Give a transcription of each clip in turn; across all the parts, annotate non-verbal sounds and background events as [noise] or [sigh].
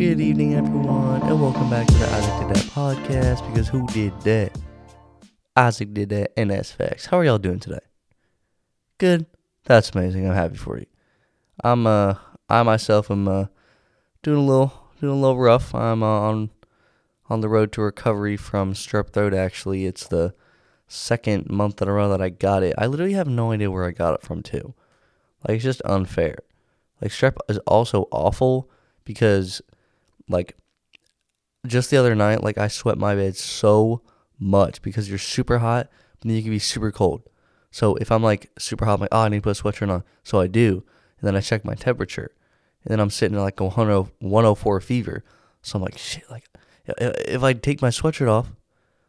Good evening, everyone, and welcome back to the Isaac Did That podcast. Because who did that? Isaac did that, and that's facts. How are y'all doing today? Good. That's amazing. I'm happy for you. I'm uh, I myself am uh, doing a little, doing a little rough. I'm uh, on, on the road to recovery from strep throat. Actually, it's the second month in a row that I got it. I literally have no idea where I got it from too. Like it's just unfair. Like strep is also awful because like just the other night, like I sweat my bed so much because you're super hot, but then you can be super cold. So if I'm like super hot, I'm like, oh, I need to put a sweatshirt on. So I do. And then I check my temperature. And then I'm sitting at like a 104 fever. So I'm like, shit, like if I take my sweatshirt off,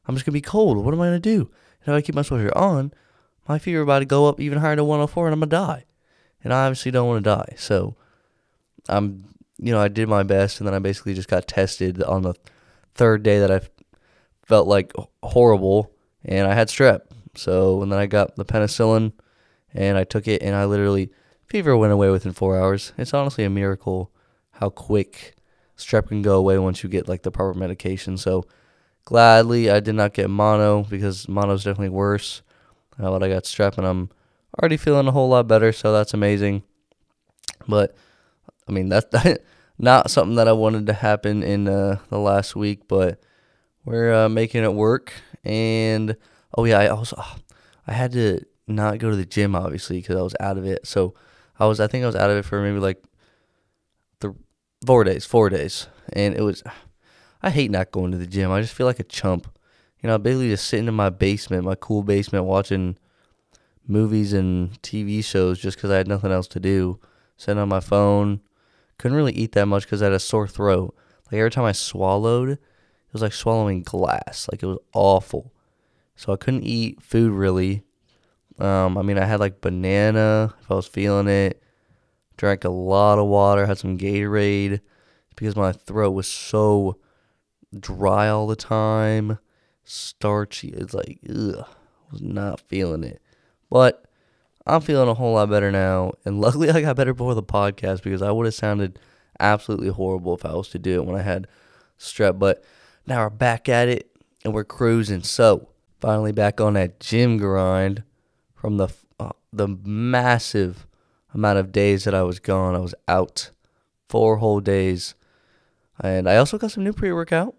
I'm just going to be cold. What am I going to do? And if I keep my sweatshirt on, my fever about to go up even higher to 104 and I'm going to die. And I obviously don't want to die. So I'm you know, I did my best, and then I basically just got tested on the third day that I felt like horrible, and I had strep. So, and then I got the penicillin, and I took it, and I literally fever went away within four hours. It's honestly a miracle how quick strep can go away once you get like the proper medication. So, gladly I did not get mono because mono is definitely worse. Uh, but I got strep, and I'm already feeling a whole lot better. So that's amazing. But I mean, that's [laughs] not something that I wanted to happen in uh, the last week, but we're uh, making it work. And oh yeah, I also oh, I had to not go to the gym obviously because I was out of it. So I was I think I was out of it for maybe like the four days, four days, and it was. I hate not going to the gym. I just feel like a chump. You know, basically just sitting in my basement, my cool basement, watching movies and TV shows just because I had nothing else to do. Sitting on my phone, couldn't really eat that much because I had a sore throat. Like every time I swallowed, it was like swallowing glass. Like it was awful. So I couldn't eat food really. Um, I mean, I had like banana if I was feeling it. Drank a lot of water. Had some Gatorade because my throat was so dry all the time, starchy. It's like ugh, I was not feeling it. But I'm feeling a whole lot better now. And [laughs] luckily, I got better before the podcast because I would have sounded absolutely horrible if I was to do it when I had strep. But now we're back at it and we're cruising. So, finally back on that gym grind from the uh, the massive amount of days that I was gone. I was out four whole days. And I also got some new pre workout.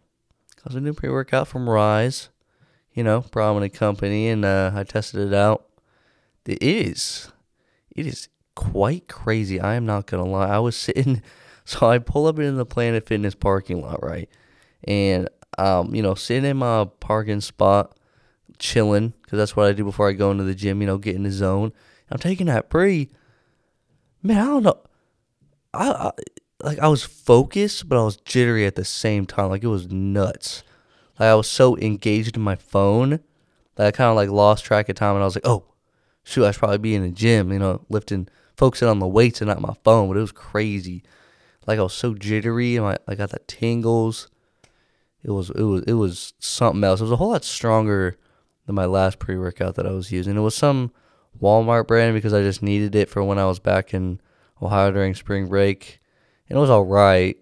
Got some new pre workout from Ryse, you know, prominent company, and uh, I tested it out it is it is quite crazy. I am not gonna lie. I was sitting, [laughs] so I pull up into the Planet Fitness parking lot, right, and um, you know, sitting in my parking spot, chilling, because that's what I do before I go into the gym. You know, get in the zone. I'm taking that pre. Man, I don't know. I, I like I was focused, but I was jittery at the same time. Like it was nuts. Like I was so engaged in my phone that I kind of like lost track of time, and I was like, oh shoot, I should probably be in the gym, you know, lifting, focusing on the weights and not my phone. But it was crazy. Like I was so jittery, and I, I got the tingles. It was it was it was something else. It was a whole lot stronger than my last pre workout that I was using. It was some Walmart brand because I just needed it for when I was back in Ohio during spring break, and it was all right.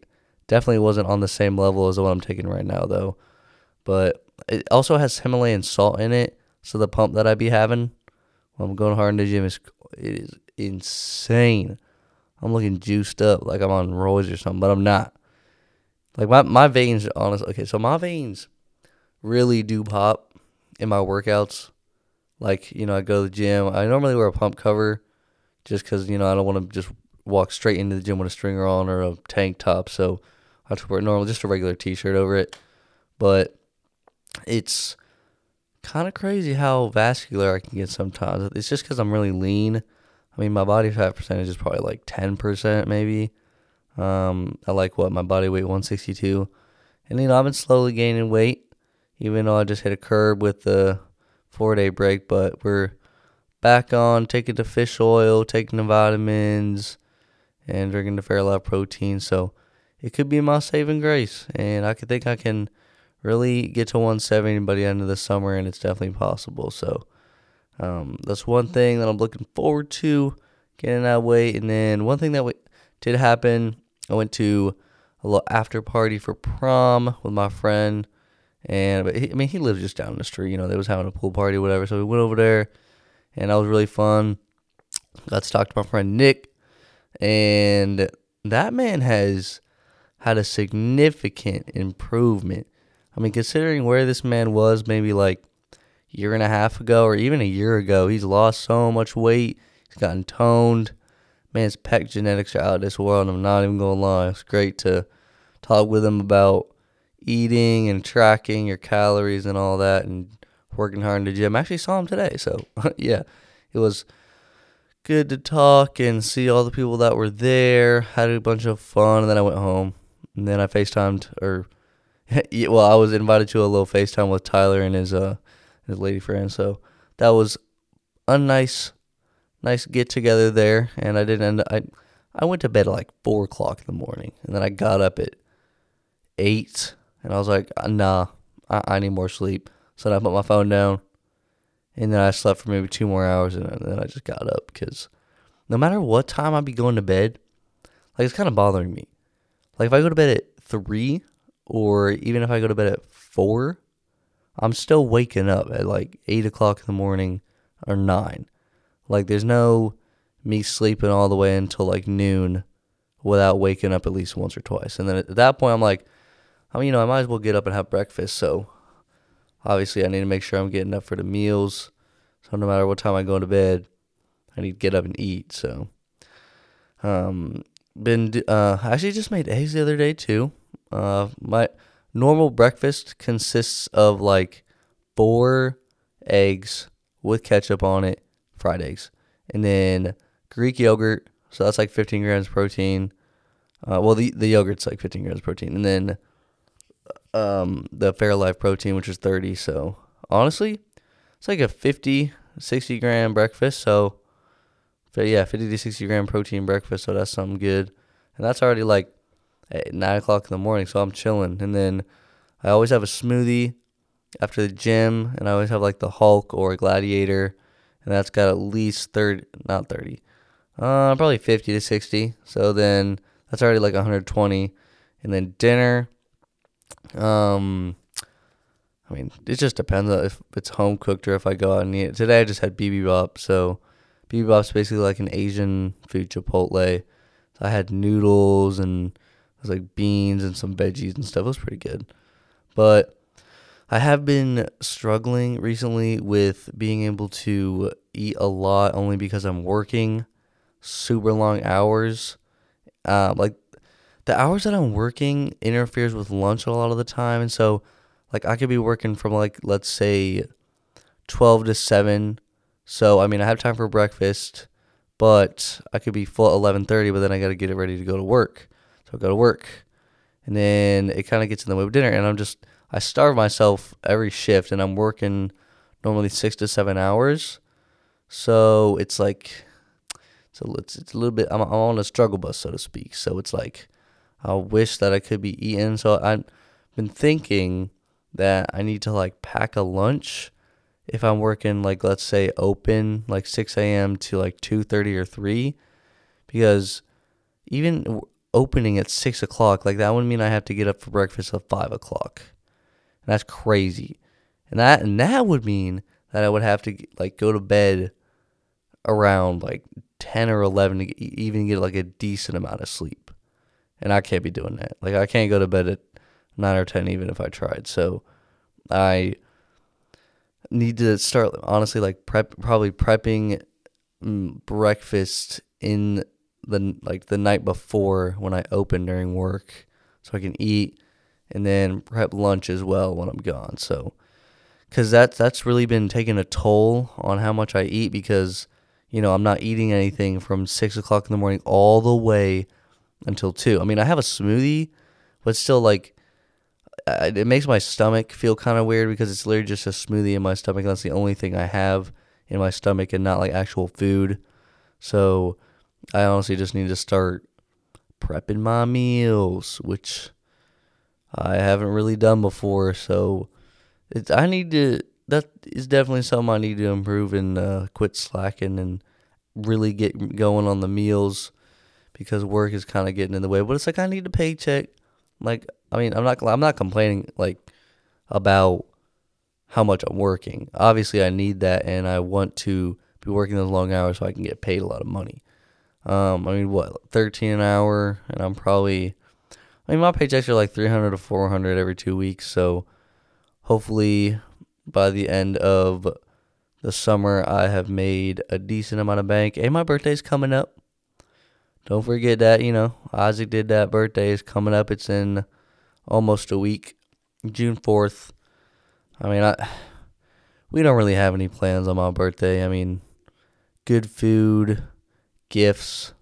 Definitely wasn't on the same level as what I'm taking right now though. But it also has Himalayan salt in it, so the pump that I'd be having I'm going hard in the gym. It's, it is insane. I'm looking juiced up like I'm on roids or something, but I'm not. Like my, my veins, honestly, okay, so my veins really do pop in my workouts. Like, you know, I go to the gym. I normally wear a pump cover just because, you know, I don't want to just walk straight into the gym with a stringer on or a tank top. So I to wear normal, just a regular t shirt over it. But it's kind of crazy how vascular I can get sometimes. It's just because I'm really lean. I mean, my body fat percentage is probably like 10% maybe. Um, I like what my body weight 162, and you know I've been slowly gaining weight, even though I just hit a curb with the four day break. But we're back on taking the fish oil, taking the vitamins, and drinking the fair lot of protein. So it could be my saving grace, and I could think I can really get to 170 by the end of the summer, and it's definitely possible. So um, that's one thing that I'm looking forward to getting that weight. And then one thing that did happen, I went to a little after party for prom with my friend. And but he, I mean, he lives just down the street. You know, they was having a pool party, or whatever. So we went over there, and that was really fun. Got to talk to my friend Nick, and that man has had a significant improvement. I mean, considering where this man was maybe like year and a half ago, or even a year ago, he's lost so much weight. He's gotten toned. Man's pec genetics are out of this world. I'm not even gonna lie. It's great to talk with him about eating and tracking your calories and all that and working hard in the gym. I actually saw him today, so [laughs] yeah, it was good to talk and see all the people that were there. Had a bunch of fun, and then I went home, and then I FaceTimed or [laughs] well, I was invited to a little FaceTime with Tyler and his uh his lady friend, so that was a nice nice get together there. And I didn't end. I I went to bed at like four o'clock in the morning, and then I got up at eight and I was like, uh, nah, I, I need more sleep. So then I put my phone down. And then I slept for maybe two more hours. And then I just got up because no matter what time I'd be going to bed, like it's kind of bothering me. Like if I go to bed at three or even if I go to bed at four, I'm still waking up at like eight o'clock in the morning or nine. Like there's no me sleeping all the way until like noon without waking up at least once or twice. And then at that point, I'm like, I mean, you know, I might as well get up and have breakfast. So obviously, I need to make sure I'm getting up for the meals. So no matter what time I go to bed, I need to get up and eat. So, um, been uh, I actually just made eggs the other day too. Uh, my normal breakfast consists of like four eggs with ketchup on it, fried eggs, and then Greek yogurt. So that's like 15 grams protein. Uh, well, the the yogurt's like 15 grams protein, and then um, the Fairlife protein, which is 30. So honestly, it's like a 50, 60 gram breakfast. So, yeah, 50 to 60 gram protein breakfast. So that's something good. And that's already like at 9 o'clock in the morning. So I'm chilling. And then I always have a smoothie after the gym. And I always have like the Hulk or a Gladiator. And that's got at least 30, not 30, uh, probably 50 to 60. So then that's already like 120. And then dinner um, I mean, it just depends on if it's home cooked or if I go out and eat it. Today I just had bibimbap, so bibimbap's basically like an Asian food chipotle. So I had noodles and it was like beans and some veggies and stuff. It was pretty good, but I have been struggling recently with being able to eat a lot only because I'm working super long hours. Uh, like the hours that I'm working interferes with lunch a lot of the time. And so, like, I could be working from, like, let's say 12 to 7. So, I mean, I have time for breakfast, but I could be full at 11.30, but then I got to get it ready to go to work. So, I go to work. And then it kind of gets in the way of dinner. And I'm just, I starve myself every shift, and I'm working normally six to seven hours. So, it's like, a, it's, it's a little bit, I'm, I'm on a struggle bus, so to speak. So, it's like, I wish that I could be eating. So I've been thinking that I need to like pack a lunch if I'm working like let's say open like 6 a.m. to like 2:30 or 3, because even opening at six o'clock like that would mean I have to get up for breakfast at five o'clock. And that's crazy, and that and that would mean that I would have to like go to bed around like 10 or 11 to even get like a decent amount of sleep and I can't be doing that. Like I can't go to bed at nine or ten even if I tried. So I need to start honestly like prep probably prepping mm, breakfast in the like the night before when I open during work so I can eat and then prep lunch as well when I'm gone. So cuz that's that's really been taking a toll on how much I eat because you know I'm not eating anything from six o'clock in the morning all the way until two. I mean, I have a smoothie, but still, like, it makes my stomach feel kind of weird because it's literally just a smoothie in my stomach. That's the only thing I have in my stomach and not like actual food. So I honestly just need to start prepping my meals, which I haven't really done before. So I need to, that is definitely something I need to improve and uh, quit slacking and really get going on the meals because work is kind of getting in the way. But it's like I need a paycheck. Like, I mean, I'm not I'm not complaining like about how much I'm working. Obviously, I need that, and I want to be working those long hours so I can get paid a lot of money. Um, I mean, what, 13 an hour, and I'm probably, I mean, my paychecks are like 300 to 400 every two weeks. So hopefully by the end of the summer, I have made a decent amount of bank. And my birthday's coming up. Don't forget that, you know, Isaac did that. Birthday is coming up. It's in almost a week, June 4th. I mean, I we don't really have any plans on my birthday. I mean, good food, gifts.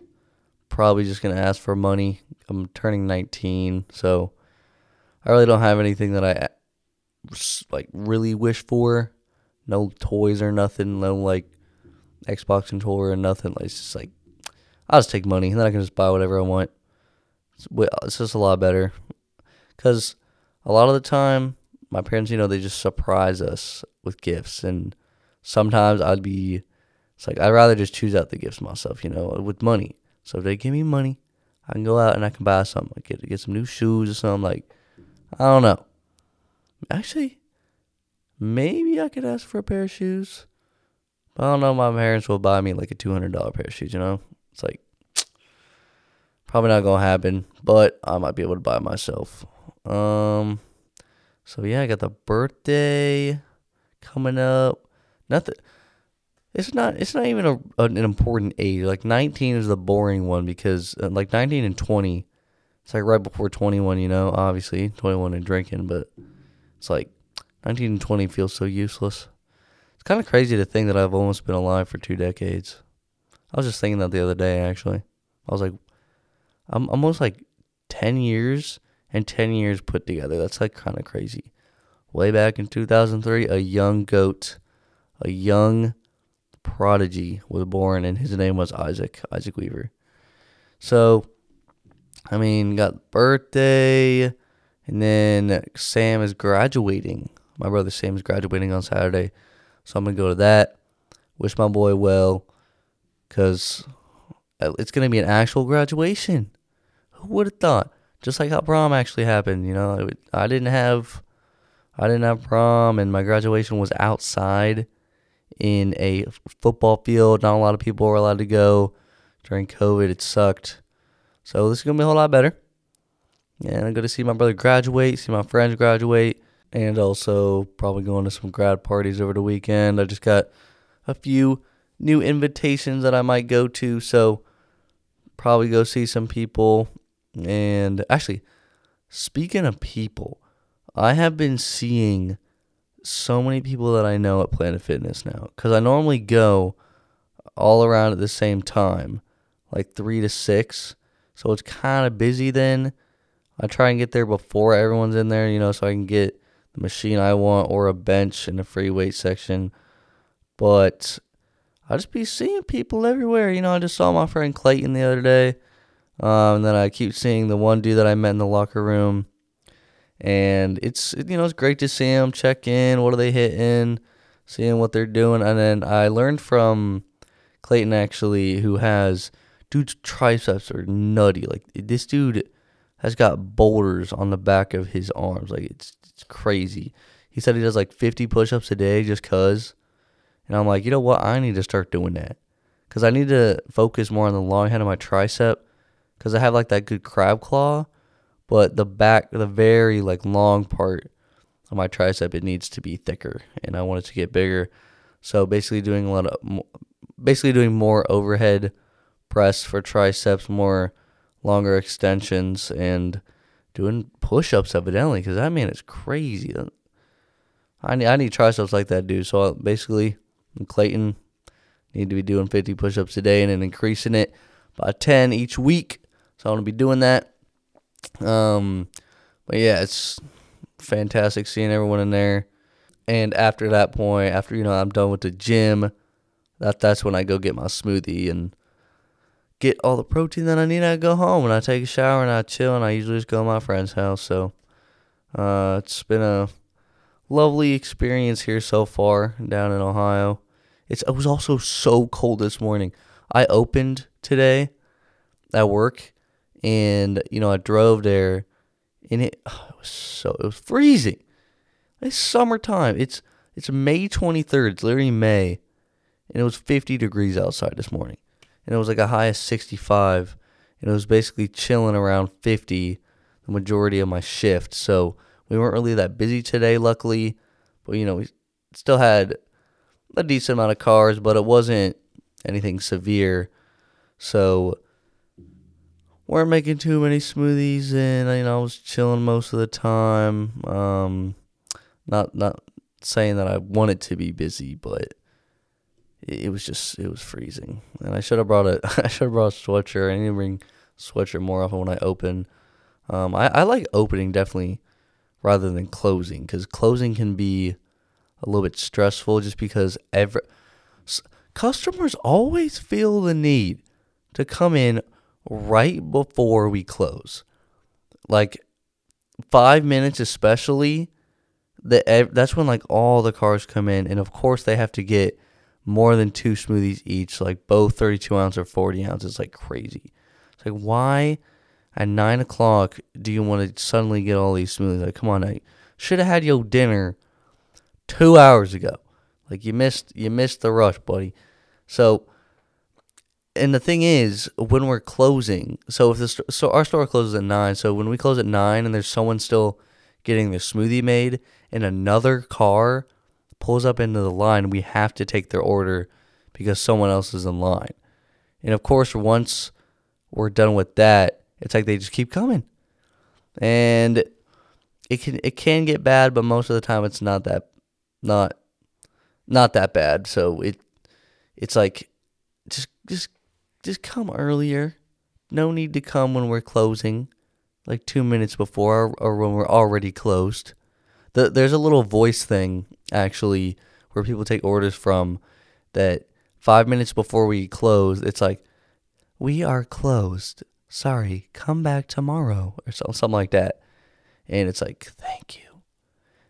Probably just gonna ask for money. I'm turning 19, so I really don't have anything that I like really wish for. No toys or nothing. No like Xbox controller or nothing. Like, it's just like I'll just take money and then I can just buy whatever I want. It's, it's just a lot better because a lot of the time my parents, you know, they just surprise us with gifts, and sometimes I'd be, it's like I'd rather just choose out the gifts myself, you know, with money. So if they give me money, I can go out and I can buy something, like get get some new shoes or something. Like I don't know. Actually, maybe I could ask for a pair of shoes. But I don't know. My parents will buy me like a two hundred dollar pair of shoes. You know, it's like [tsk] probably not gonna happen, but I might be able to buy myself. Um, so yeah, I got the birthday coming up. Nothing. It's not. It's not even a, an important age. Like 19 is the boring one because uh, like 19 and 20, it's like right before 21. You know, obviously 21 and drinking, but it's like 19 and 20 feels so useless. It's kind of crazy to think that I've almost been alive for two decades. I was just thinking that the other day. Actually, I was like, I'm almost like 10 years and 10 years put together. That's like kind of crazy. Way back in 2003, a young goat, a young prodigy was born, and his name was Isaac, Isaac Weaver. So, I mean, got birthday, and then Sam is graduating. My brother Sam is graduating on Saturday. So I'm to go to that. Wish my boy well, because it's to be an actual graduation. Who would have thought? just like how prom actually happened. You know, I didn't have, I didn't have prom, and my graduation was outside in a football field. Not a lot of people were allowed to go during COVID. It sucked. So this is gonna be a whole lot better. And I'm gonna see my brother graduate, see my friends graduate, and also probably going to some grad parties over the weekend. I just got a few new invitations that I might go to, so probably go see some people and actually, speaking of people, I have been seeing so many people that I know at Planet Fitness now because I normally go all around at the same time, like three to six. So it's kind of busy then. I try and get there before everyone's in there, you know, so I can get the machine I want or a bench in the free weight section. But I just be seeing people everywhere. You know, I just saw my friend Clayton the other day. Um, and then I keep seeing the one dude that I met in the locker room, and it's you know it's great to see them check in. What are they hitting? Seeing what they're doing, and then I learned from Clayton actually, who has dude's triceps are nutty. Like this dude has got boulders on the back of his arms. Like it's it's crazy. He said he does like 50 push-ups a day just cuz. And I'm like, you know what? I need to start doing that. Cuz I need to focus more on the long head of my tricep because I have like that good crab claw, but the back, the very like long part of my tricep, it needs to be thicker, and I want it to get bigger. So basically, doing a lot of, basically doing more overhead press for triceps, more longer extensions, and doing push-ups evidently, because that man is crazy. Uh, I need I need triceps like that dude. So basically, Clayton need to be doing 50 push-ups a day and then increasing it by 10 each week so I'm gonna be doing that. Um, but yeah, it's fantastic seeing everyone in there. And after that point, after you know I'm done with the gym, that that's when I go get my smoothie and get all the protein that I need. I go home and I take a shower and I chill and I usually just go to my friend's house. So uh, it's been a lovely experience here so far down in Ohio. It's it was also so cold this morning. I opened today at work and you know I drove there and it, oh, it was so it was freezing. It's summertime. It's it's May 23rd. It's literally May, and it was 50 degrees outside this morning, and it was like a high of 65, and it was basically chilling around 50 the majority of my shift. So we weren't really that busy today, luckily, but you know we still had a decent amount of cars, but it wasn't anything severe. So weren't making too many smoothies, and you know I was chilling most of the time. Um, not not saying that I wanted to be busy, but it, was just it was freezing, and I should have brought a [laughs] I should have brought a sweatshirt. I need to bring sweatshirt more often when I open. Um, I I like opening definitely rather than closing because closing can be a little bit stressful just because every customers always feel the need to come in right before we close. Like 5 minutes especially that that's when like all the cars come in. And of course they have to get more than two smoothies each. Like both 32 ounce or 40 ounce like crazy. It's like why at 9 o'clock do you want to suddenly get all these smoothies? Like come on I should have had your dinner two hours ago. Like you missed you missed the rush buddy. So and the thing is when we're closing so if the so our store closes at 9 so when we close at 9 and there's someone still getting their smoothie made and another car pulls up into the line, we have to take their order because someone else is in line. And of course, once we're done with that, it's like they just keep coming. And it can it can get bad, but most of the time it's not that not not that bad. So it it's like just just just come earlier. No need to come when we're closing, like two minutes before or when we're already closed. The, there's a little voice thing actually where people take orders from that five minutes before we close, it's like, we are closed. Sorry, come back tomorrow or something like that. And it's like, thank you.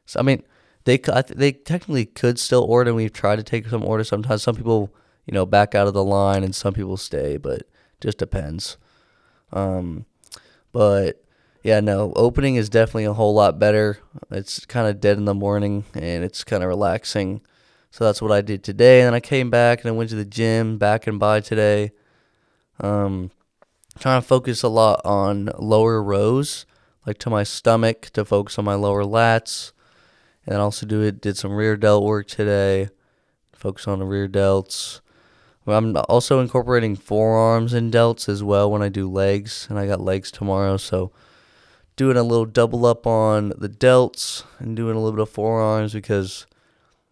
So I mean, they they technically could still order. We've tried to take some orders. Sometimes some people, you know, back out of the line, and some people stay, but just depends. Um, but yeah, no, opening is definitely a whole lot better. It's kind of dead in the morning and it's kind of relaxing. So that's what I did today. And then I came back and I went to the gym back and by today. Um, trying to focus a lot on lower rows, like to my stomach, to focus on my lower lats. And also do it, did some rear delt work today, focus on the rear delts. I'm also incorporating forearms and delts as well when I do legs, and I got legs tomorrow, so doing a little double up on the delts and doing a little bit of forearms because,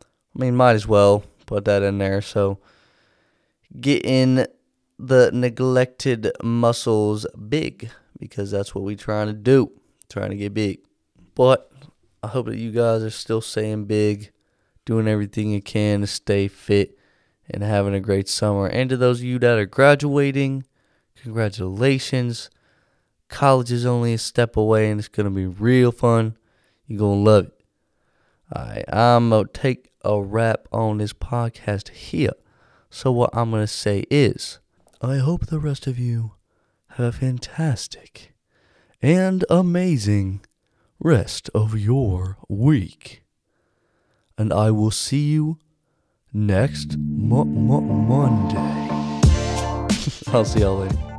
I mean, might as well put that in there. So, getting the neglected muscles big because that's what we're trying to do, trying to get big. But I hope that you guys are still staying big, doing everything you can to stay fit and having a great summer. And to those of you that are graduating, congratulations. College is only a step away and it's going to be real fun. You're going to love it. All right, I'm going to take a wrap on this podcast here. So, what I'm going to say is, I hope the rest of you have a fantastic and amazing rest of your week. And I will see you next mo- mo- Monday. [laughs] I'll see y'all later.